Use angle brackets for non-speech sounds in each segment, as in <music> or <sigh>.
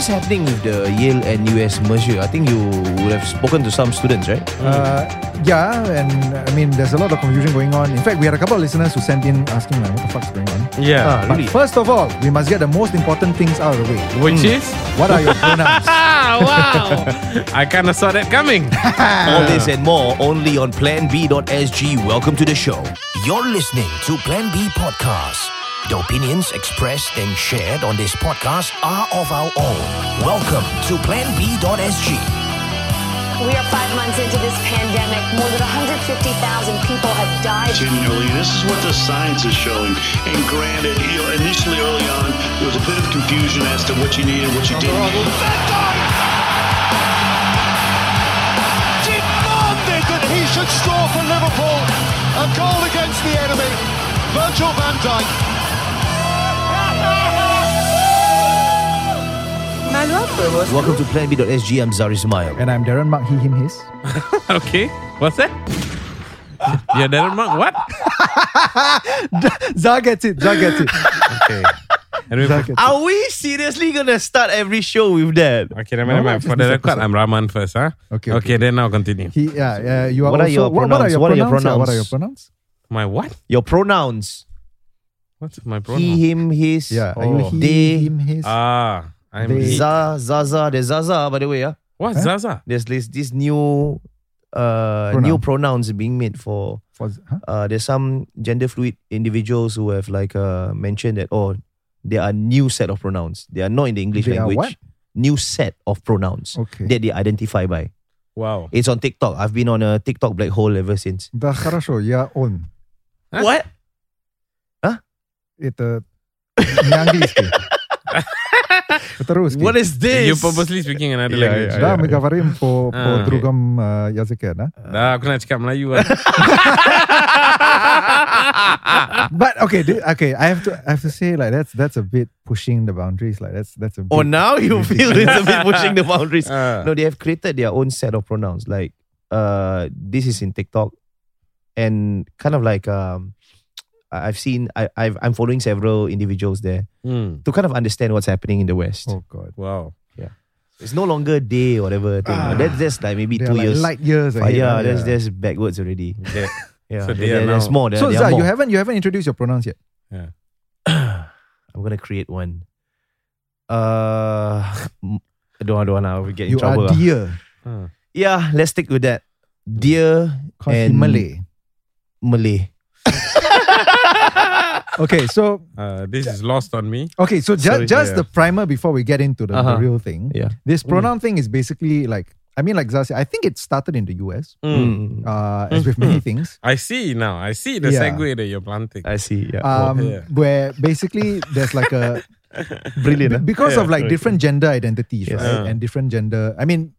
is happening with the Yale NUS merger? I think you would have spoken to some students, right? Uh, yeah, and I mean, there's a lot of confusion going on. In fact, we had a couple of listeners who sent in asking, like, what the fuck's going on? Yeah. Ah, But really? first of all, we must get the most important things out of the way. Which is? What are your pronouns? <laughs> Wow. I kind of saw that coming. <laughs> All this and more only on planb.sg. Welcome to the show. You're listening to Plan B Podcast. The opinions expressed and shared on this podcast are of our own. Welcome to planb.sg. We are five months into this pandemic. More than 150,000 people have died. continually. This is what the science is showing. And granted, you know, initially early on, there was a bit of confusion as to what you needed, what you didn't need. demanded that he should score for Liverpool. A goal against the enemy. Virgil van Dijk. Welcome to planb.sg. I'm Zari Sumail. and I'm Darren Mark, he, him, his. <laughs> okay. What's that? yeah, Darren Mark, what? <laughs> Zah gets it. Zah gets it. Okay. Anyway, Zah gets it. Are we seriously gonna start every show with that? okay, never mind. No, mind. For the this record, episode. I'm Raman first, huh? Okay, Okay, okay. then now continue. He, yeah, yeah, you are What are also, your what, what are your pronouns? pronouns? What are your Yeah, What are your pronouns? pronouns? My what? Your pronouns. What's my pronoun? He, him, his. Yeah, are you Oh. he, They- him, his? Ah, I'm They- he. Za, Zaza. There's Zaza, by the way. Yeah. What? Huh? Zaza? There's this, this new uh Pronoun. new pronouns being made for For, huh? uh there's some gender fluid individuals who have like uh mentioned that oh there are new set of pronouns. They are not in the English They are language. what? New set of pronouns Okay. that they identify by. Wow. It's on TikTok. I've been on a TikTok black hole ever since. Да, хорошо, я он. Huh? What? Это не английский. <laughs> Это русский. What is this? You purposely speaking another Yeah, language. yeah, Да, мы говорим по, по А. другом uh, языке, да? Dah, aku nak cakap Melayu lah. But okay, thi- okay, I have to I have to say like that's that's a bit pushing the boundaries. Like that's that's a bit, Oh, now you feel <laughs> it's a bit pushing the boundaries. Ah. <laughs> No, they have created their own set of pronouns. Like, uh, this is in TikTok, and kind of like um, I- I've seen I I've, I'm following several individuals there Hmm. to kind of understand what's happening in the West. Oh god. Wow. Yeah. It's no longer day or whatever thing. Ah. that's just like maybe two like years. light years Ah, ahead. yeah, right? that's that's backwards already. <laughs> Okay. Yeah, So they are there- there's more. There, So there are Zah, you haven't you haven't introduced your pronouns yet. Yeah. <clears throat> I'm gonna create one. Uh, <laughs> I don't, I don't wanna get in You trouble. are ah. dear. Ah. Yeah, let's stick with that. Dear and Malay. Malay. Okay, so Uh, this is lost on me. okay, so ju- Sorry, just yeah. the primer before we get into the, the Uh-huh. real thing. Yeah. This pronoun thing is basically like I mean, like Zah I think it started in the US, Mm. uh, as with many things. I see now. I see the Yeah. segue that you're planting. I see. Yeah. Um, yeah. where basically there's like a <laughs> Brilliant. Be- because Yeah, of like correct. different gender identities, Yes. right? Yeah. And different gender. I mean,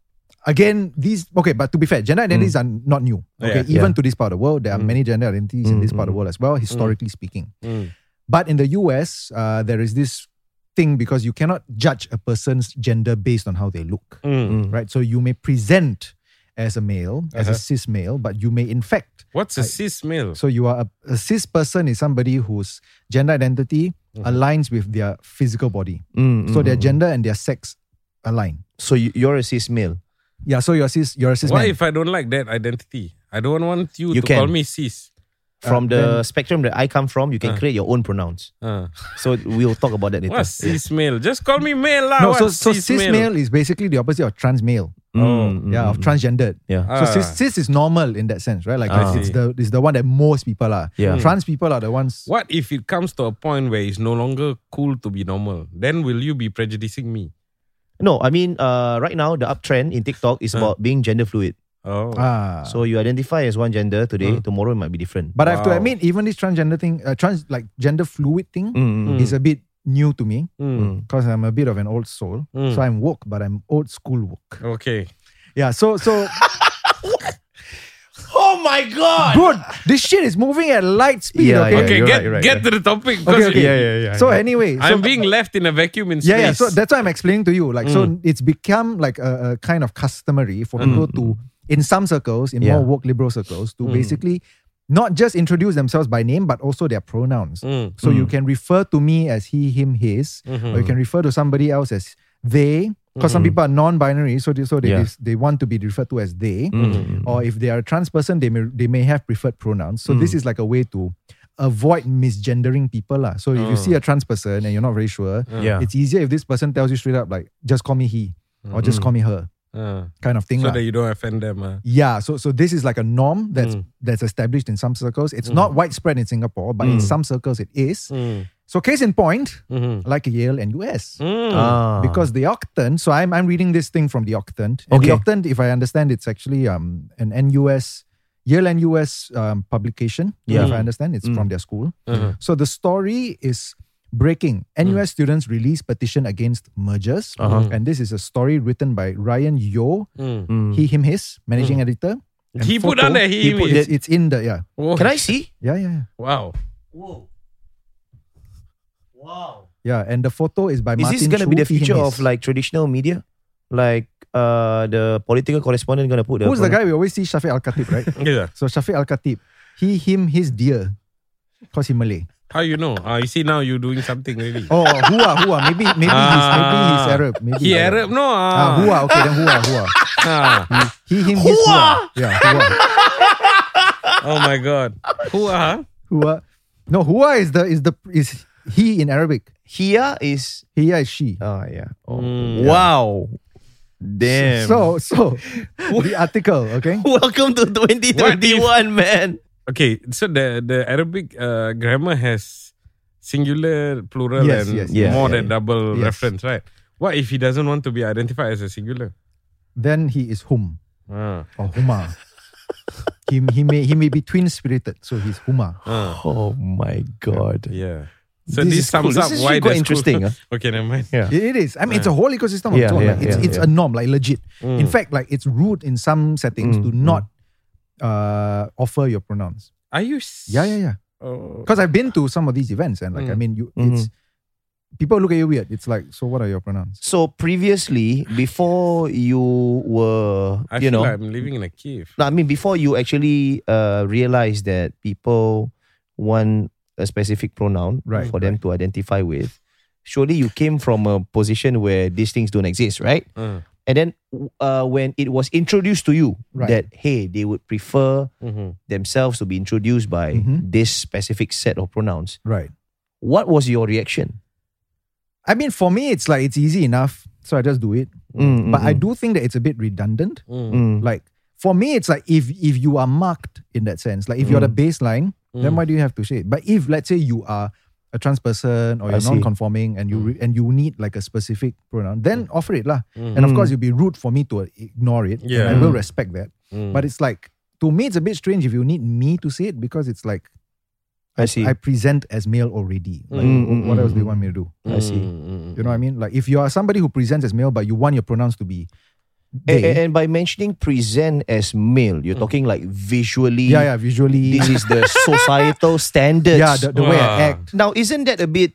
again, these okay, but to be fair, gender identities are not new. Okay, Yeah. even Yeah. to this part of the world, there are Mm. many gender identities in this part of the Mm, world as well, historically speaking. Mm. But in the US, uh, there is this thing because you cannot judge a person's gender based on how they look, Mm. right? So you may present as a male, as a Uh-huh. cis male, but you may in fact. What's a cis male? So you are a, a cis person is somebody whose gender identity aligns with their physical body. Mm, So mm, their mm. gender and their sex align. So you, you're a cis male. Yeah, so you're cis, you're a cis What man. if I don't like that identity? I don't want you, You to can. call me cis. From Uh, the then- spectrum that I come from, you can Uh. create your own pronouns. Uh. So we'll talk about that later. What cis male? Just call me male lah. no, What so so cis male is basically the opposite of trans male. Mm, mm, Yeah, of mm, transgendered. Yeah. Ah. So cis, cis is normal in that sense, right? Like Ah. it's the it's the one that most people are. Yeah. Trans people are the ones. What if it comes to a point where it's no longer cool to be normal? Then will you be prejudicing me? No, I mean, uh, right now the uptrend in TikTok is about being gender fluid. Oh. Ah. So you identify as one gender today, Uh. tomorrow it might be different. but I have to Wow. admit, even this transgender thing, uh, trans like gender fluid thing, Mm, mm, is a bit new to me mm. because I'm a bit of an old soul. Mm. So I'm woke, but I'm old school woke. Okay. Yeah. So so <laughs> <laughs> Oh my god! good. This shit is moving at light speed. Yeah, okay. yeah, Okay, get right, you're right, get yeah. to the topic. Okay, okay. Yeah, yeah, yeah, So yeah. anyway, so, I'm being left in a vacuum in space. yeah, yeah. So that's why I'm explaining to you. Like, so Mm. it's become like a, a kind of customary for people to, in some circles, in Yeah. more woke liberal circles, to Mm. basically not just introduce themselves by name, but also their pronouns. Mm. So you can refer to me as he, him, his, Mhm. or you can refer to somebody else as they, because some mm-hmm. people are non-binary, so they, so they, Yeah. they want to be referred to as they, Mm. or if they are a trans person, they may they may have preferred pronouns. So this mm. is like a way to avoid misgendering people lah. So if you mm. see a trans person and you're not very sure, Yeah. it's easier if this person tells you straight up like just call me he or just mm. call me her Uh, kind of thing so lah. that you don't offend them. Uh. Yeah, so so this is like a norm that's Mm. that's established in some circles. It's not widespread in Singapore, but in some circles it is. Mm. So case in point, Mhm. like Yale NUS. Mm. Ah. Because the Octant, so I'm I'm reading this thing from the Octant. And Okay. the Octant, if I understand, it's actually um an NUS Yale NUS um, publication. Yeah. If I understand, it's from their school. Uh-huh. So the story is breaking. NUS students release petition against mergers. Uh-huh. And this is a story written by Ryan Yo, Mm. Mm. he, him, his, managing editor. And He put photo- on that he, put him, it- it's in the yeah. Oh, Can I see? Yeah, yeah, yeah. Wow. Whoa. Wow. Yeah, and the photo is by Is Martin this gonna be Chu, the he, him, future his. of like traditional media? Like uh the political correspondent gonna put the Who's the guy we always see? Shafiq Al Khatib, right? <laughs> Yeah. so Shafiq Al Khatib, he, him, his dear, cause he Malay. How you know? Uh, you see now you doing something really. Oh, hua, hua. Maybe, maybe he's, maybe he's Ah. Arab. Maybe He he's Arab? No. Ah, Ah. hua. Okay, then hua, hua. Ah. He, him, his hua. Yeah, hua, Oh my God. Who are? hua. No, hua is the is the is he in Arabic. Hia is Hiya is she. oh yeah. Oh, Mm. Wow. Damn. So, so <laughs> the article, okay. welcome to 2021, man. Okay, so the the Arabic uh, grammar has singular, plural, Yes, and yes, yes. more Yeah, than yeah. double Yes. reference, right? What if he doesn't want to be identified as a singular? Then he is hum Ah, or huma. he he may he may be twin spirited, so he's huma. ah, Oh my god. yeah. So This this, is cool. sums This up is why quite the school- interesting, <laughs> ah. okay, never mind. Yeah. It it is. I mean, it's a whole ecosystem of Yeah, its own. yeah, like, it's yeah, it's yeah. a norm, like legit. In Mm. fact, like it's rude in some settings Mm, to mm. Not uh, offer your pronouns. Are you? s- Yeah, yeah, yeah. Oh. Because I've been to some of these events, and like I Mm. mean, you Mm-hmm. it's people look at you weird. It's like, so what are your pronouns? So previously, before you were, I you feel know, like I'm living in a cave. No, I mean, before you actually uh, realize that people want a specific pronoun Right, for them to identify with, surely you came from a position where these things don't exist, right? Uh, And then uh, when it was introduced to you Right. that, hey, they would prefer mhm. themselves to be introduced by Mhm. this specific set of pronouns, Right. what was your reaction? I mean, for me, it's like it's easy enough, so I just do it. Mm, But I mm. do think that it's a bit redundant. Mm. Like for me, it's like if if you are marked in that sense, like if you're the baseline, then why do you have to say it? But if let's say you are a trans person or I you're see. non-conforming and you re- and you need like a specific pronoun, then offer it lah. Mm. And of course, it'll be rude for me to ignore it. Yeah. and I will respect that. Mm. But it's like to me, it's a bit strange if you need me to say it because it's like I see. I present as male already. Like, Mm, wh- mm, what mm, else do you mm. want me to do? I see. Mm, You know what I mean? Like if you are somebody who presents as male, but you want your pronouns to be And, they, and by mentioning present as male, you're talking like visually. yeah, yeah, visually, This is the <laughs> societal standards. yeah, the, the way I act. now, isn't that a bit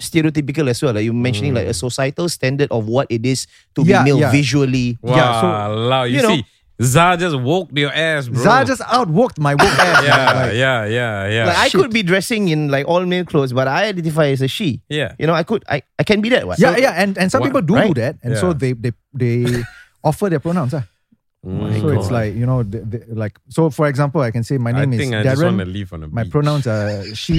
stereotypical as well? Like you mentioning like a Mm. societal standard of what it is to Yeah, be male yeah. visually. Wow, Yeah, so, wow, you, you know- see, Zah just woke your ass, bro. Zah just outworked my woke <laughs> ass. yeah, like, yeah, yeah, yeah. Like I could be dressing in like all male clothes, but I identify as a she. yeah. You know, I could, I, I can be that. What? yeah, yeah, and, and some What- people do right? do that, and so they they they offer their pronouns. ah. Mm. so it's like you know, they, they, like so. For example, I can say my I name is think I just want to Darren. leave on a My beach. pronouns are she,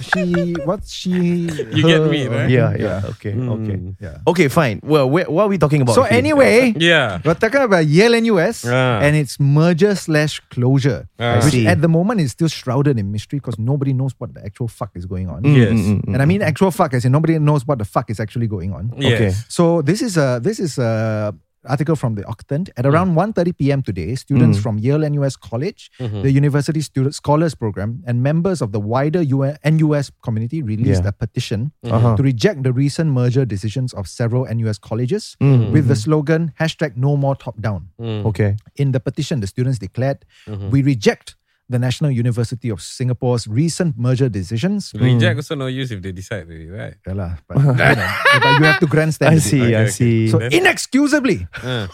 she, what she. <laughs> You get her, me, or- right? Yeah, yeah. Okay, okay. Mm. yeah. Okay, fine. Well, where, what are we talking about? So here? anyway, Yeah. we're talking about Yale NUS Ah. and its merger slash closure, Ah. I which see. at the moment is still shrouded in mystery because nobody knows what the actual fuck is going on. Mm, Yes. mm, mm, And I mean actual fuck as in nobody knows what the fuck is actually going on. Okay. Yes. So this is a this is a article from the Octant. At around 1.30 p.m. today, students Mm. from Yale NUS College, Mhm. the University Student Scholars Program, and members of the wider UN, NUS community released Yeah. a petition Uh-huh. to reject the recent merger decisions of several NUS colleges Mm, with the slogan hashtag no more top down. Mm. Okay. In the petition, the students declared, Mm-hmm. we reject the National University of Singapore's recent merger decisions. Reject also no use if they decide already, right? Yeah lah, but, <laughs> you know, but you have to grandstand. I a bit, see. right? I Okay, see. So Then- inexcusably, Uh,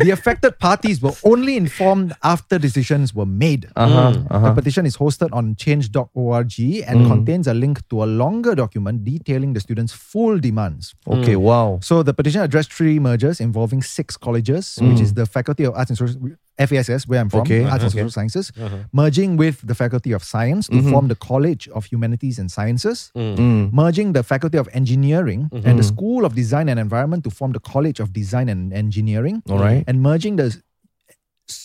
the affected parties were only informed after decisions were made. Uh-huh, The uh-huh. petition is hosted on change.org and Mm. contains a link to a longer document detailing the students' full demands. Okay, wow. So the petition addressed three mergers involving six colleges, which is the Faculty of Arts and Social FASS, where I'm from, Mm. Okay, Arts and. Social Sciences, Uh-huh. merging with the Faculty of Science to form the College of Humanities and Sciences, Mm. merging the Faculty of Engineering and the School of Design and Environment to form the College of Design and Engineering, All right. and merging the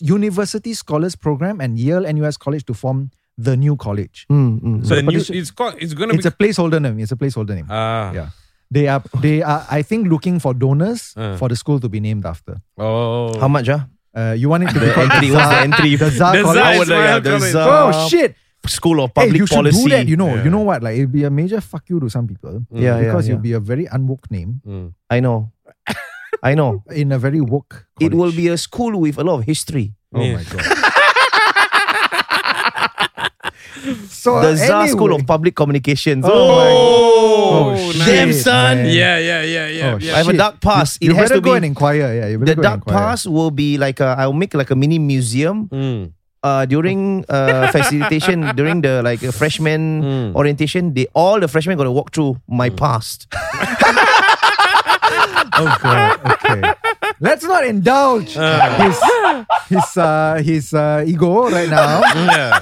University Scholars Program and Yale NUS College to form the new college. Mm, mm. So The the new, petition- it's called. It's gonna It's be. a placeholder name. It's a placeholder name. Ah. yeah. They are they are I think looking for donors Uh. for the school to be named after. Oh. How much, ah? Uh, you want it to be The called entry, what's the entry? The Zar The College? Zar like, my uh, the college. Zar Oh shit! School of Hey, Public you should Policy. do that. You know, Yeah. you know what? Like it'd be a major fuck you to some people. Yeah, yeah, because yeah. you'll be a very unwoke name Mm. I know. <laughs> I know. in a very woke. It will college. be a school with a lot of history. Oh Yeah. my god. So the Zar anyway, School of Public Communications. Oh, Oh, Oh, nice. Damn, son. man. Yeah, yeah, yeah, yeah. Oh, yeah. I have a dark past. You, it has better to go be and inquire. Yeah, you the better go and dark inquire. past will be like a, I'll make like a mini museum Mm. uh, during uh, <laughs> facilitation during the like uh, freshman Mm. orientation. They all the freshmen got to walk through my past. <laughs> Oh god. Okay. Let's not indulge his his uh, his uh, ego right now. Yeah.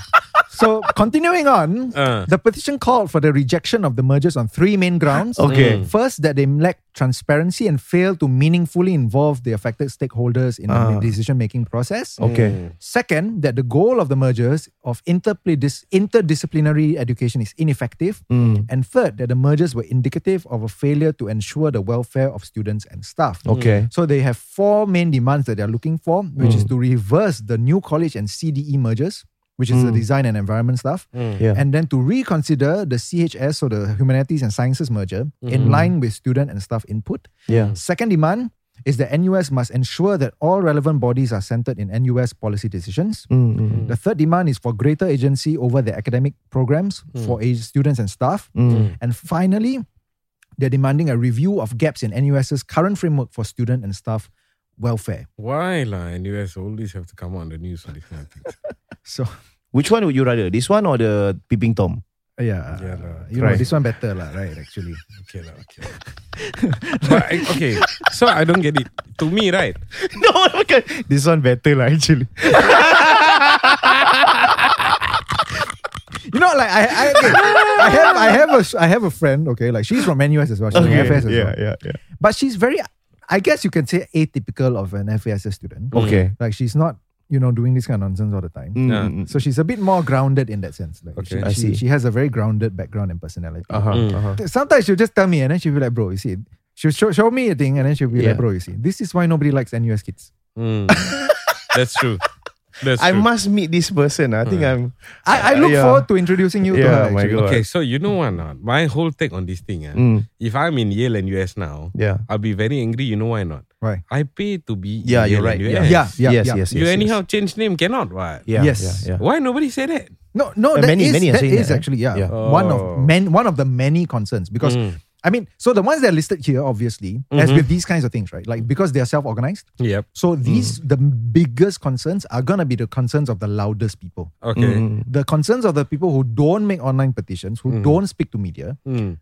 So continuing on, Uh. the petition called for the rejection of the mergers on three main grounds. Okay. Mm. First, that they lack transparency and fail to meaningfully involve the affected stakeholders in Ah. the decision-making process. Okay. Second, that the goal of the mergers of interpli- interdisciplinary education is ineffective. Mm. And third, that the mergers were indicative of a failure to ensure the welfare of students and staff. Okay. So they have four main demands that they're looking for, which is to reverse the new college and CDE mergers, which is the design and environment stuff, Yeah. and then to reconsider the CHS, so the humanities and sciences merger, in line with student and staff input. Yeah. Second demand is that NUS must ensure that all relevant bodies are centered in NUS policy decisions. Mm, mm, The third demand is for greater agency over the academic programs for age students and staff. mm. And finally, they're demanding a review of gaps in NUS's current framework for student and staff welfare. Why lah? NUS US always have to come on the news for these kind of things. <laughs> So, Which one would you rather? This one or the Peeping Tom? yeah, Yeah lah. Uh, you know, this one better, lah, right? Actually, <laughs> Okay lah. Okay. lah. but I, okay, so I don't get it. To me, right? <laughs> no, okay. This one better lah actually. You know, like I, I, okay, <laughs> I have, I have a, I have a friend. Okay, like she's from NUS as well. She's from FS as well. yeah, yeah. But she's very, I guess you can say atypical of an FASS student. Okay. Like she's not, you know, doing this kind of nonsense all the time. Mm, mm, mm. So she's a bit more grounded in that sense. Like Okay. she, I she, see. she has a very grounded background and personality. Uh-huh, Mm. uh-huh. Sometimes she'll just tell me and then she'll be like, bro, you see, she'll show, show me a thing and then she'll be Yeah. like, bro, you see, this is why nobody likes NUS kids. Mm. <laughs> That's true. That's I true. must meet this person. I think I'm. I, I look Yeah. forward to introducing you to Yeah, her. my actually. God. Okay, so you know what? Not my whole take on this thing. ah, Mm, If I'm in Yale and US now, yeah. I'll be very angry. You know why not? Right. I pay to be. in Yeah, you're right. and Yeah. US. Yeah, yeah, yes, yeah. yes, You yes, anyhow yes. change name cannot. What? Yeah, Yes. yeah, yeah. Why nobody say that? No, no, Uh, that many- is- many are that saying is that, eh? actually yeah, Yeah. one Oh. of man one of the many concerns because Mm. I mean, so the ones that are listed here, obviously, as with these kinds of things, right? Like because they are self-organized. Yep. So these the biggest concerns are gonna be the concerns of the loudest people. Okay. Mm, The concerns of the people who don't make online petitions, who don't speak to media, Mm.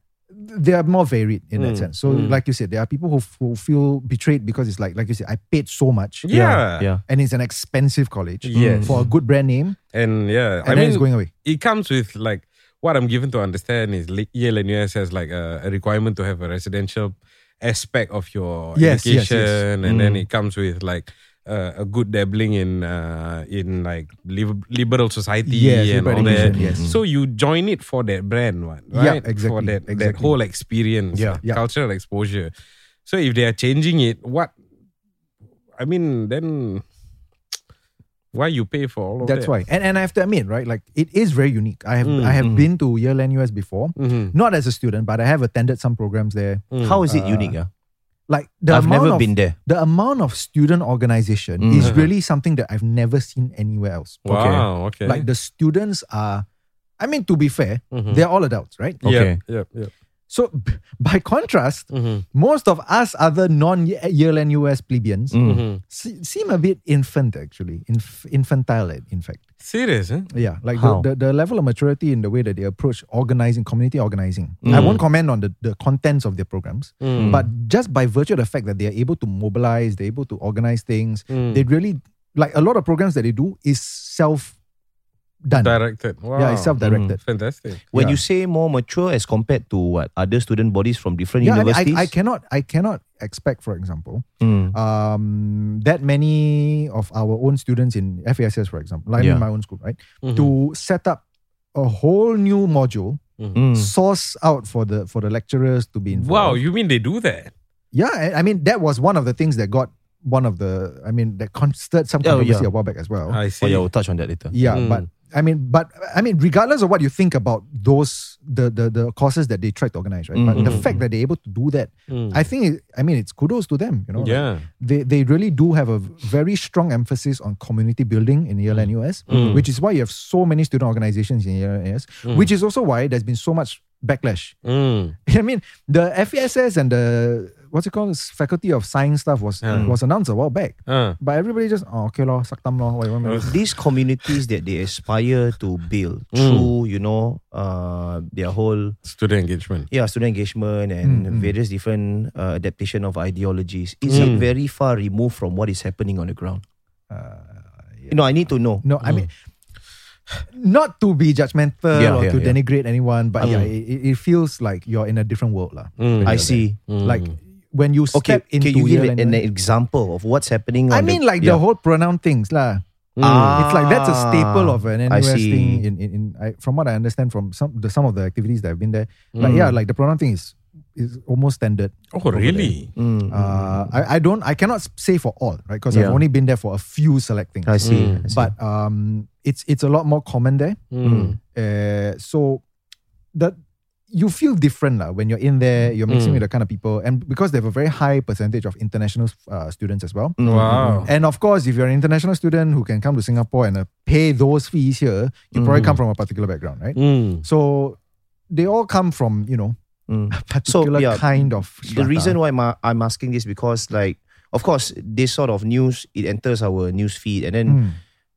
they are more varied in that Mm, sense. So, mm. like you said, there are people who, f- who feel betrayed because it's like, like you said, I paid so much, Yeah. yeah. and it's an expensive college Yes. for a good brand name, And yeah, and I then mean, it's going away. it comes with like what I'm given to understand is Yale NUS has like a, a requirement to have a residential aspect of your Yes, yes, yes. education, and then it comes with like uh, a good dabbling in uh, in like liberal society Yes, and all that. education, yes. So you join it for that brand, one, Yeah, right? For exactly, that that exactly. whole experience, Yeah, yeah. cultural exposure. So if they are changing it, what? I mean, then why you pay for all of that? That's that? why. And and I have to admit, right? Like it is very unique. I have I have Mm. been to Yale NUS before, Mhm. not as a student, but I have attended some programs there. Mm. How is it Uh, unique? ah? Like the I've amount never of, been there. The amount of student organization Mm. is really something that I've never seen anywhere else. Wow. Okay. Like the students are, I mean, to be fair, Mhm. they're all adults, right? Okay. Yep, yep, yep. So <laughs> by contrast, Mhm. most of us other non-Yale NUS plebeians Mhm. se- seem a bit infant actually, inf- infantile in fact. Serious, huh? Yeah, like the, the, the level of maturity in the way that they approach organizing, community organizing. I won't comment on the, the contents of their programs, Mm. but just by virtue of the fact that they are able to mobilize, they're able to organize things, Mm. they really, like a lot of programs that they do is self done. Directed. Wow. Yeah, it's self-directed. Fantastic. When Yeah. you say more mature as compared to what other student bodies from different Yeah, I, mean, universities, I, I cannot, I cannot expect, for example, Mm. um, that many of our own students in FASS, for example, like Yeah. in my own school, right, to set up a whole new module Mm. source out for the for the lecturers to be involved. Wow, you mean they do that? Yeah, I I mean that was one of the things that got one of the I mean that con- stirred some Oh, controversy yeah. a while back as well. I Oh see. yeah, we'll touch on that later. yeah, Mm. but I mean, but I mean, regardless of what you think about those the the, the courses that they tried to organize, right? But the Mhm. fact that they're able to do that, Mm. I think, it, I mean, it's kudos to them. You know, like, yeah. they they really do have a very strong emphasis on community building in Yale NUS, which is why you have so many student organizations in Yale NUS, which is also why there's been so much backlash. <laughs> Mm. I mean, the FESS and the what's it called, Faculty of Science stuff was Yeah. was announced a while back, Uh. but everybody just oh okay lor, suck thumb lor, whatever. <laughs> These communities that they aspire to build through, you know, uh, their whole Student engagement. yeah student engagement and Mm, mm. various different uh, adaptation of ideologies. Is it Mm. very far removed from what is happening on the ground? Uh, You know, I need to know. No, I mean, not to be judgmental Yeah, or yeah, to yeah. denigrate anyone, but yeah, Mm. it, it- it feels like you're in a different world, lah. Mm. I see. Mm. Like when you Okay, step into can you give Yale an example of what's happening? I mean, the, like the whole pronoun things, lah. Ah, It's like that's a staple of an I NUS see. thing. In, in, in I, from what I understand from some the some of the activities that have been there, like Mm. yeah, like the pronoun thing is is almost standard. Oh, really? Mm, Uh, I, I don't I cannot say for all right because Yeah. I've only been there for a few select things. I see. Mm. I see. But um, it's it's a lot more common there. Mm. Uh, so that you feel different lah when you're in there. You're mixing Mm. with the kind of people, and because they have a very high percentage of international uh, students as well. Mm, Wow. And of course, if you're an international student who can come to Singapore and uh, pay those fees here, you probably come from a particular background, right? Mm. So they all come from you know mm. <laughs> a particular yeah, kind of. the strata. reason why I'm, I'm asking this because like of course this sort of news it enters our news feed and then Mm.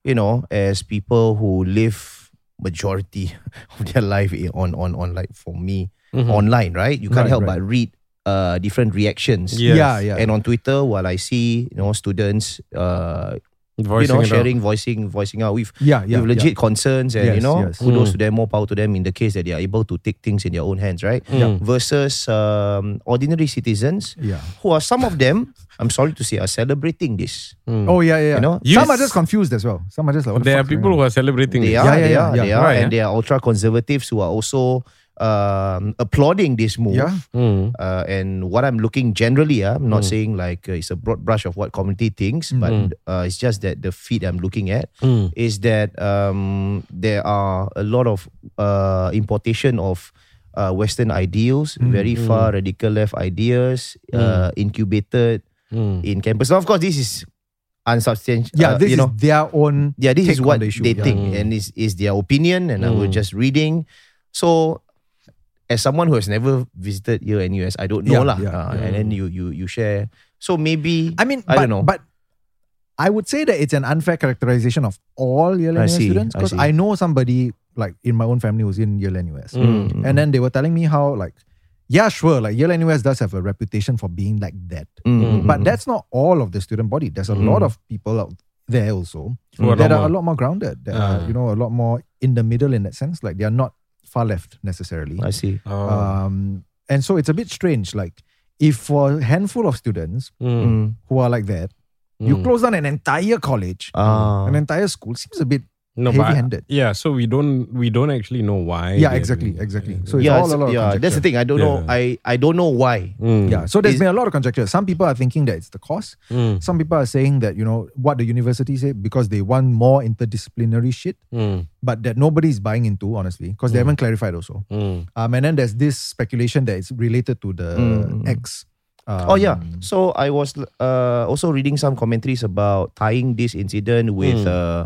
You know as people who live majority <laughs> of their life i- on on on like for me Mhm. online right you can't Right, help right. but read uh different reactions Yes. Yeah, yeah. and on Twitter while I see you know students uh Voicing you know sharing voicing voicing out with yeah, yeah, with legit concerns and you Yes, know yes. kudos Mm. to them more power to them in the case that they are able to take things in their own hands right Mm. versus um, ordinary citizens yeah. who are some of them, I'm sorry to say, are celebrating this. Mm. Oh yeah, yeah. You know? some Yes. are just confused as well. Some are just like what the there are people who are celebrating They this. are, Yeah, yeah, they yeah, are, yeah. they are, Right, and yeah. they are ultra conservatives who are also um, applauding this move. Yeah. Mm. Uh, and what I'm looking generally, uh, I'm not Mm. saying like uh, it's a broad brush of what community thinks, Mm. but Mm. uh, it's just that the feed I'm looking at Mm. is that um, there are a lot of uh, importation of uh, Western ideals, Mm. very far radical left ideas, uh, incubated Mm. in campus. Now, of course, this is unsubstantial. Yeah, this you is know, their own. yeah, this is take on what the issue, they yeah. think, Mm. and is is their opinion, and I was just reading. So, as someone who has never visited here in US, I don't know Yeah, lah. yeah, Uh, yeah. And then you you you share. So maybe I mean, I but, don't know. But I would say that it's an unfair characterization of all Yale I NUS see, students because see. I, know somebody like in my own family who's in Yale NUS, Mm. and then they were telling me how like. Yeah, sure. Like Yale NUS does have a reputation for being like that, Mm, mm, but mm. that's not all of the student body. There's a Mm. lot of people out there also Who are that are a lot more grounded. That Ah. are you know a lot more in the middle in that sense. Like they are not far left necessarily. I see. Oh. Um, and so it's a bit strange. Like if for a handful of students Mm. Who are like that, you Mm. close down an entire college, Ah. an entire school seems a bit no, but I- heavy-handed. yeah, so we don't we don't actually know why. Yeah, exactly, exactly. So it's yeah, all a lot of yeah. That's the thing. I don't know. I I don't know why. Mm. Yeah, so there's Is- been a lot of conjecture. Some people are thinking that it's the cost. Mm. Some people are saying that you know what the university said because they want more interdisciplinary shit, Mm. but that nobody's buying into honestly because they haven't clarified also. Mm. Um, and then there's this speculation that it's related to the Mm. X. Um, Oh yeah. So I was uh, also reading some commentaries about tying this incident with Mm. uh,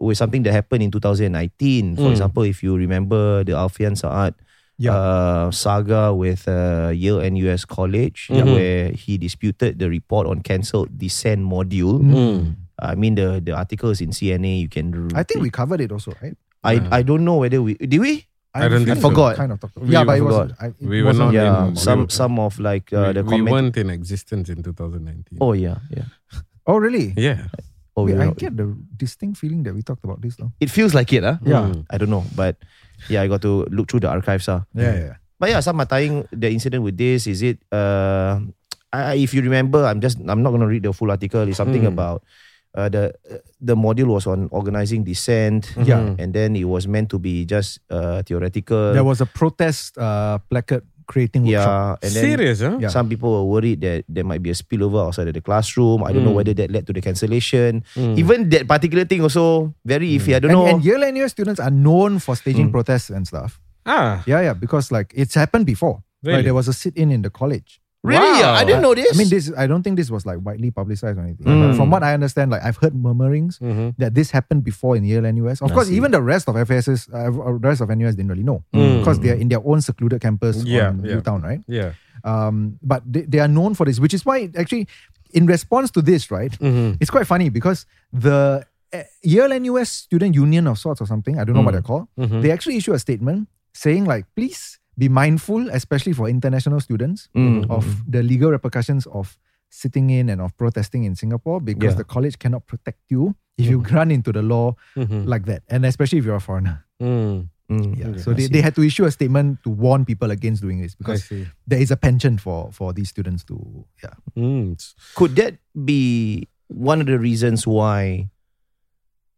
with something that happened in 2019. For Mm. example, if you remember the Alfian Saad Yeah. uh, saga with uh, Yale and US College, Mhm. where he disputed the report on cancelled dissent module. Mm. I mean, the the article is in CNA. You can. I think we covered it also, right? I I don't know whether we did we. I don't feel think so. forgot. Kind of talked about. We Yeah, but it was. I, it We were not Yeah, in- some we- some of like uh, we, the we comment. weren't in existence in 2019. Oh yeah, yeah. Oh, really? Yeah. Oh Wait, yeah. I get the distinct feeling that we talked about this, though. It feels like it, huh? Yeah. Mm. I don't know, but yeah, I got to look through the archives, ah. Yeah, yeah. But yeah, some are tying the incident with this. Is it? Uh, I, if you remember, I'm just I'm not gonna read the full article. It's something Mm. about uh, the the module was on organizing dissent. Yeah. and then it was meant to be just uh, theoretical. There was a protest uh, placard creating workshop. yeah, and then Serious, huh? Yeah. some people were worried that there might be a spillover outside of the classroom. I don't know Mm. whether that led to the cancellation. Mm. Even that particular thing also very iffy. I don't And, know. and Yale NUS students are known for staging Mm. protests and stuff. Ah, Yeah, yeah, because like it's happened before. Like Really? there was a sit-in in the college. Really? Wow. I didn't know this. I mean, this I don't think this was like widely publicized or anything. Mm. From what I understand, like I've heard murmurings Mhm. that this happened before in Yale NUS. Of I course, see. even the rest of FSS, uh, uh, the rest of NUS didn't really know Mm. because they're in their own secluded campus Yeah, on yeah. Newtown, right? yeah. Um, but they, they are known for this, which is why actually, in response to this, right, Mhm. it's quite funny because the uh, Yale NUS Student Union of sorts or something, I don't know what Mm. they're called, Mhm. they actually issue a statement saying like, please be mindful, especially for international students, Mm. of the legal repercussions of sitting in and of protesting in Singapore because Yeah. the college cannot protect you if you run into the law Mhm. like that, and especially if you're a foreigner. Mm. Mm. Yeah. Okay, So they, they had to issue a statement to warn people against doing this because there is a penchant for for these students to yeah. Mm. could that be one of the reasons why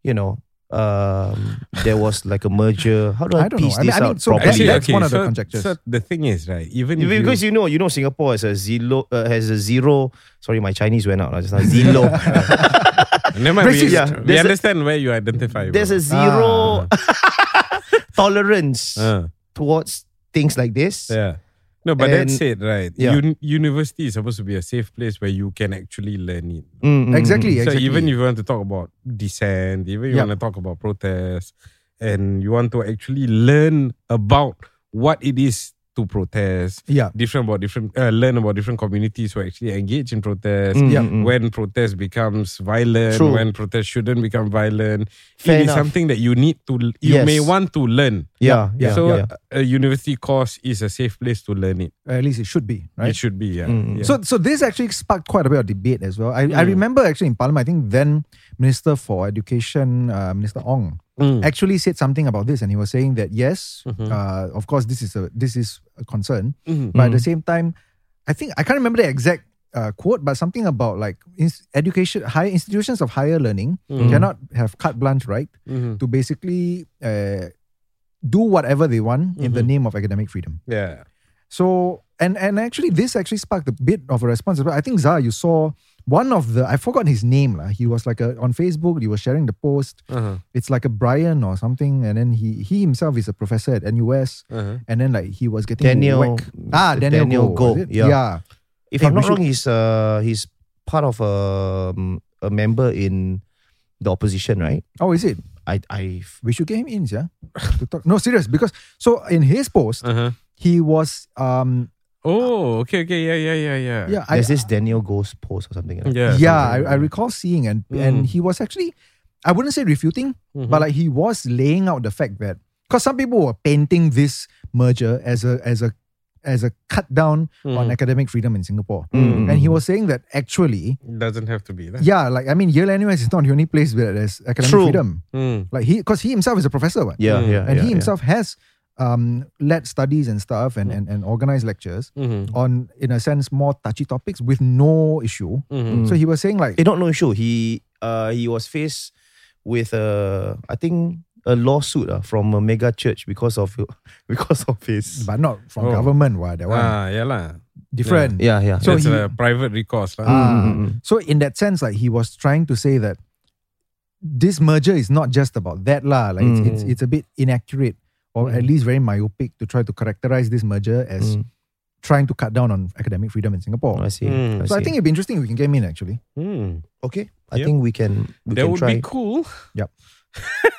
you know um there was like a merger how do i, I don't know. piece I mean- this I mean, out so properly that's one of the so, conjectures. So the thing is, right? Even if because you, you know you know singapore has a zero uh, has a zero sorry my chinese went out uh, just now zero <laughs> never mind, we. Yeah, we there's a- understand where you identify. there's a bro. zero <laughs> tolerance Ah, towards things like this yeah. No, but And- that's it, right? Yeah. Un- university is supposed to be a safe place where you can actually learn it. Mm, mm, Exactly. mm. So exactly. even if you want to talk about dissent, even you Yep. want to talk about protest, and you want to actually learn about what it is to protest, yeah. different about different, uh, learn about different communities who actually engage in protest. Mm, Yeah. mm, mm. When protest becomes violent, True. when protest shouldn't become violent, Fair it is enough. something that you need to, you Yes. may want to learn. yeah yeah, so yeah. a university course is a safe place to learn it. At least it should be right. It should be, yeah. Mm. yeah. So, so this actually sparked quite a bit of debate as well. I, I Mm. remember actually in Parliament, I think then Minister for Education, uh, Minister Ong, Mm. actually said something about this, and he was saying that yes, Mhm. uh, of course, this is a this is a concern, Mhm. but at the same time, I think I can't remember the exact uh, quote, but something about like ins- education, higher institutions of higher learning Mm. cannot have carte blanche right Mhm. to basically uh, do whatever they want in the Mhm. name of academic freedom. Yeah. So and and actually this actually sparked a bit of a response. But I think Zah, you saw one of the I forgot his name. lah. He was like a on Facebook, he was sharing the post. Uh-huh. It's like a Brian or something. And then he he himself is a professor at NUS. Uh-huh. And then like he was getting Daniel- whacked. Ah, Daniel, Daniel Go. Goh, was it? yeah. yeah. If Hey, I'm not should- wrong, he's uh he's part of a um, a member in the opposition, right? Oh, is it? I I We should get him in, yeah. <laughs> to talk. No, serious. Because so in his post, Uh-huh. he was um Oh, okay, okay, yeah, yeah, yeah, yeah. yeah, I, there's this Daniel Goh's post or something. Like yeah, yeah, something I, I recall seeing and Mm. and he was actually I wouldn't say refuting, that. but like he was laying out the fact that because some people were painting this merger as a as a as a cut down on Mhm. academic freedom in Singapore. Mm. And he was saying that actually, doesn't have to be that. yeah, like I mean, Yale NUS is not the only place where there's academic True. freedom. Mm. Like he, because he himself is a professor, what? Yeah, Mm. yeah, and yeah, he yeah. himself has um, led studies and stuff and, and, and organized lectures Mhm. on, in a sense, more touchy topics with no issue. Mhm. So he was saying like, Eh, not no issue. He uh he was faced with a I think a lawsuit uh, from a mega church because of <laughs> because of his but not from Oh. government, why that one Ah, yeah lah. different. yeah yeah. So That's he- a private recourse lah. Ah, Mm, mm, mm. So in that sense, like he was trying to say that this merger is not just about that lah. Like it's, it's Mm. it's a bit inaccurate or at Mm. least very myopic to try to characterize this merger as Mm. trying to cut down on academic freedom in Singapore. I see. Mm. so I see. think it'd be interesting if we can get him in actually. Mm. okay. I Yep. think we can we That can would try. be cool. yeah, <laughs>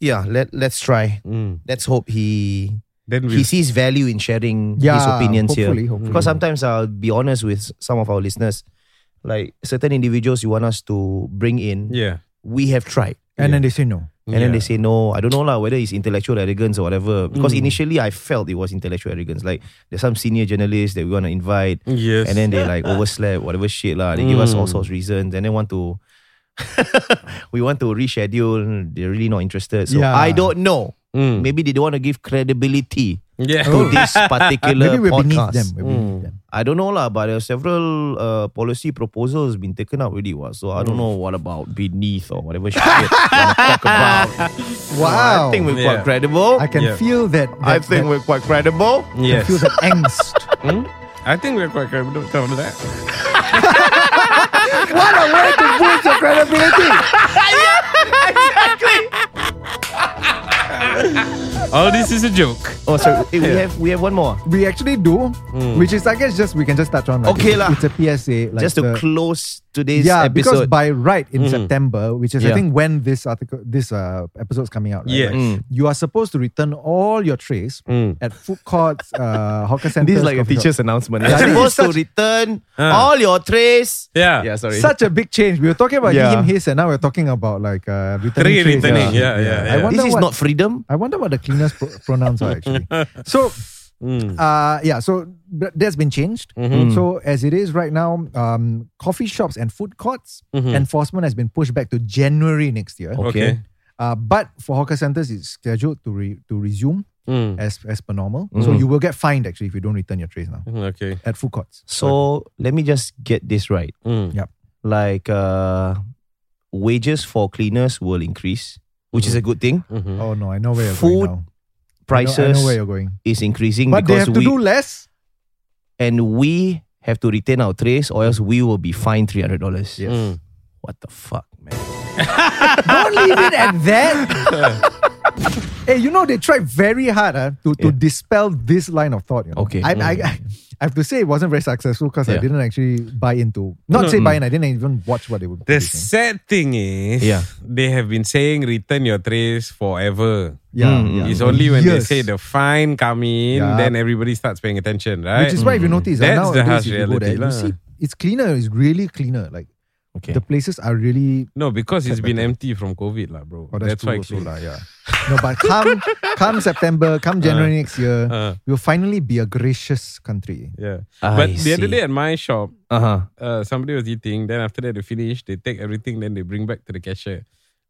Yeah, let let's try. Mm. Let's hope he Then he sees value in sharing his Yeah, opinions here. hopefully, hopefully. Because sometimes I'll be honest with some of our listeners, like certain individuals you want us to bring in, yeah. we have tried. And then they say no. And then they say no. I don't know lah whether it's intellectual arrogance or whatever. Because Mm. initially I felt it was intellectual arrogance. Like there's some senior journalists that we want to invite, Yes. and then they like <laughs> overslept, whatever shit lah. They give us all Mm. sorts of reasons, and then want to. <laughs> we want to reschedule. They're really not interested. So Yeah. I don't know. Mm. Maybe they don't want to give credibility Yeah. to this <laughs> particular Maybe we're beneath podcast. them. We're beneath Mm. them. I don't know lah, but there are several uh, policy proposals been taken up already. What? So I don't know what about beneath or whatever shit you wanna talk about. Wow. I think we're Yeah. quite credible. I can Yeah. feel that. I think that- we're quite credible. I Yes. feel that angst. <laughs> Hmm? I think we're quite credible to that. <laughs> what a way to boost your credibility. <laughs> All this is a joke. Oh, sorry. eh, <laughs> We have we have one more. We actually do, which is I guess just we can just touch on. Like, Okay it's, lah. It's a PSA. Like Just to the- close today's yeah, because episode. by right in September, which is I Yeah. think when this article, this uh, episode's coming out, right? Yeah. Like, Mm. you are supposed to return all your trays Mm. at food courts, uh, hawker centers. <laughs> this is like a coffee shops. teacher's announcement. You're this supposed to return Ah. all your trays. Yeah. Yeah, sorry. Such a big change. We were talking about Yeah. him, his, and now we're talking about like uh, returning Three trays. returning. Yeah, yeah, I yeah. wonder this is what, not freedom. I wonder what the cleanest pro- pronouns are actually. <laughs> So, Mm. uh, yeah, so th- that's been changed. Mm-hmm. So as it is right now, um, coffee shops and food courts Mm-hmm. enforcement has been pushed back to January next year. Okay. Uh, but for hawker centers, it's scheduled to re- to resume Mm. as as per normal. So you will get fined actually if you don't return your trays now Okay. at food courts. So let me just get this right. Mm. Yep. Like uh, wages for cleaners will increase, which is a good thing. Mhm. Oh no, I know where you're Food going now. I know- Prices I know, where you're going. is increasing But they because have to we do less. and we have to retain our trays, or else we will be fined three hundred dollars. Yes. Mm. What the fuck, man? <laughs> Don't leave it at that. <laughs> hey, you know they tried very hard uh, to, to dispel this line of thought. You know? Okay. I, I, I have to say it wasn't very successful because I didn't actually buy into. Not say buy in. I didn't even watch what they were. The sad thing is, Yeah. they have been saying return your trays forever. Yeah, Mm, yeah. It's only when Years. they say the fine come in, Yeah. then everybody starts paying attention, right? Which is why if you notice, uh, That's the harsh if you there, reality you see it's cleaner. It's really cleaner. Like Okay. the places are really. no, because it's That's been better. empty from COVID, lah, bro. Oh, that's, why. true also, lah, yeah. No, but come, <laughs> come September, come January next year, Uh. we'll finally be a gracious country. Yeah. I but the other see. day at my shop, Uh huh. uh, somebody was eating. Then after that, they finish. They take everything. Then they bring back to the cashier.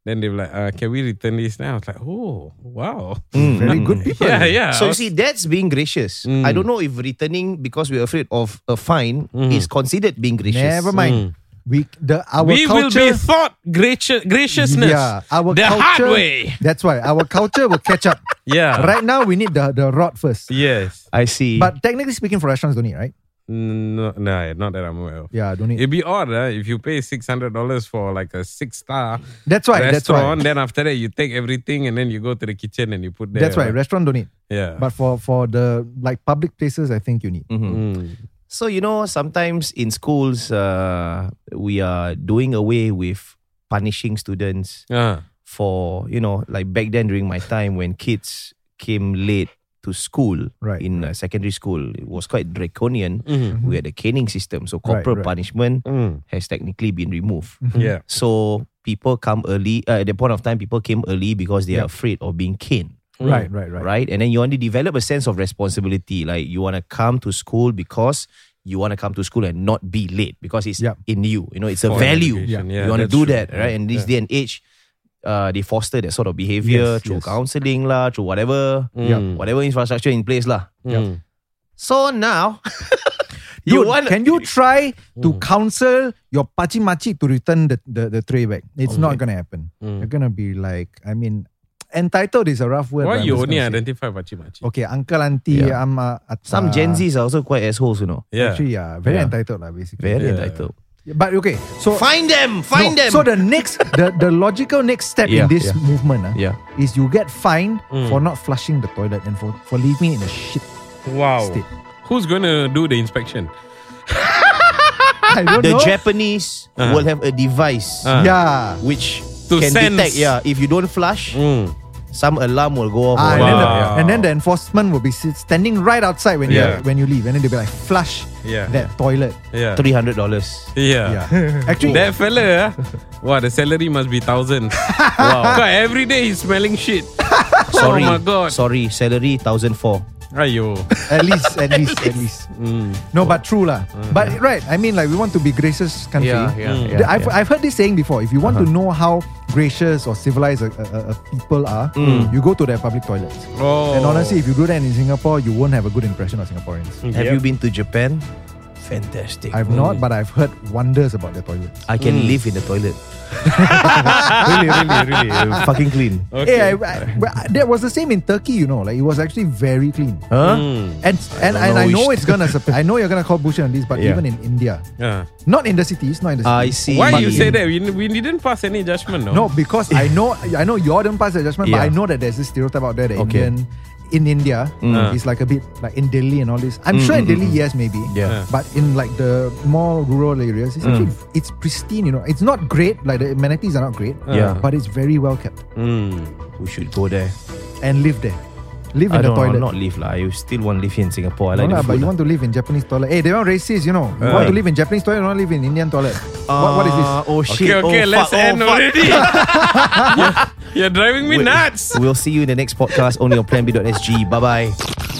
Then they were like, uh, "Can we return this?" Now I was like, "Oh, wow, Very good people. yeah, yeah." So you see, that's being gracious. Mm. I don't know if returning because we're afraid of a fine Mm. is considered being gracious. Never mind. We the our we will be thought gracious, graciousness. Yeah, our the culture. hard way. That's why our culture will catch up. <laughs> Yeah. Right now, we need the the rod first. Yes. I see. But technically speaking, for restaurants, don't need right? No, no, not that I'm aware of. Yeah, don't need. It'd be odd uh, if you pay six hundred dollars for like a six star That's why. That's why. restaurant. Then after that, you take everything and then you go to the kitchen and you put there. That's why right? restaurant don't need. Yeah. But for for the like public places, I think you need. Mm. So you know, sometimes in schools, uh, we are doing away with punishing students Ah. for you know, like back then during my time when kids came late to school Right, in uh, secondary school, it was quite draconian. Mhm. We had a caning system, so corporal right. punishment Mm. has technically been removed. Yeah. So people come early. Uh, at the point of time, people came early because they are afraid of being caned. Right, right, right. right? And then you want to develop a sense of responsibility. Like you want to come to school because you want to come to school and not be late because it's Yep. in you. You know, it's a value. education, yeah, you want to do true. that, right? And this day and age, uh, they foster that sort of behavior Yes, through yes. counseling lah, through whatever, Mm. whatever infrastructure in place lah. Mm. So now, <laughs> you Dude, want can you <laughs> try to Mm. counsel your pakcik makcik to return the, the, the tray back? It's not gonna happen. Mm. You're gonna be like, I mean, entitled is a rough word. Why but you only gonna say- identify pakcik makcik? Okay, uncle, auntie, Yeah. I'm uh, at- some uh, Gen Zs are also quite assholes, you know. Yeah. Actually, yeah, very Yeah. entitled, lah, basically. Very Yeah. entitled. But okay, so Find them, find No, them. So the next, the, the logical next step Yeah, in this yeah. movement uh, yeah. is you get fined Mm. for not flushing the toilet and for, for leaving it in a shit Wow. state. Who's going to do the inspection? <laughs> I don't The know. Japanese Uh-huh. will have a device Uh. yeah. which To can sense. detect. Yeah, if you don't flush, Mm. some alarm will go off. Ah, and, then the, Wow. and then the enforcement will be standing right outside when Yeah. you when you leave, and then they'll be like flush Yeah. that toilet. Yeah. Three hundred dollars. Yeah. Yeah, <laughs> actually, That fella, ah, wow, the salary must be thousands. <laughs> wow. Because every day he's smelling shit. Sorry, Oh my god. sorry. Salary thousand four. Ayo. at least, at least, at least. <laughs> Mm. No, but true lah. But right, I mean, like we want to be gracious country. Yeah, yeah, Mm. yeah, I've, yeah. I've heard this saying before. If you want to know how gracious or civilized a, a, a people are, you go to their public toilets. Oh. And honestly, if you do that in Singapore, you won't have a good impression of Singaporeans. Have Yep. you been to Japan? Fantastic. I've not, but I've heard wonders about the toilets. I can live in the toilet. <laughs> really, really, really. uh, Fucking clean. Okay. Yeah, I, I, but that was the same in Turkey. You know, like it was actually very clean. Huh? Mm. And and, don't and know I know it's gonna. <laughs> sup- I know you're gonna call bullshit on this, but Yeah. even in India, Yeah. not in the cities, not in the I cities. see. Why But you in- say that? We, we didn't pass any judgment, no? No, because I know I know you don't pass the judgment, but Yeah. I know that there's this stereotype out there that Okay. Indian in India Mm. Ah. is like a bit like in Delhi and all this. I'm mm, sure in mm, Delhi, mm, yes, maybe. Yeah. But in like the more rural areas, it's actually it's pristine. You know, it's not great. Like the amenities are not great. Yeah. But it's very well kept Mm. We should go there. and live there. Live in I the don't toilet. not live lah. I still want to live here in Singapore. I No like lah, but food. you want to live in Japanese toilet. Hey, they are racist, you know. You want to live in Japanese toilet, you want to live in Indian toilet. what, what is this? Uh, Oh shit. Okay, okay, oh, let's fuck, end oh, already. <laughs> you're, you're driving me Wait. nuts. We'll see you in the next podcast only on planb.sg. Bye bye.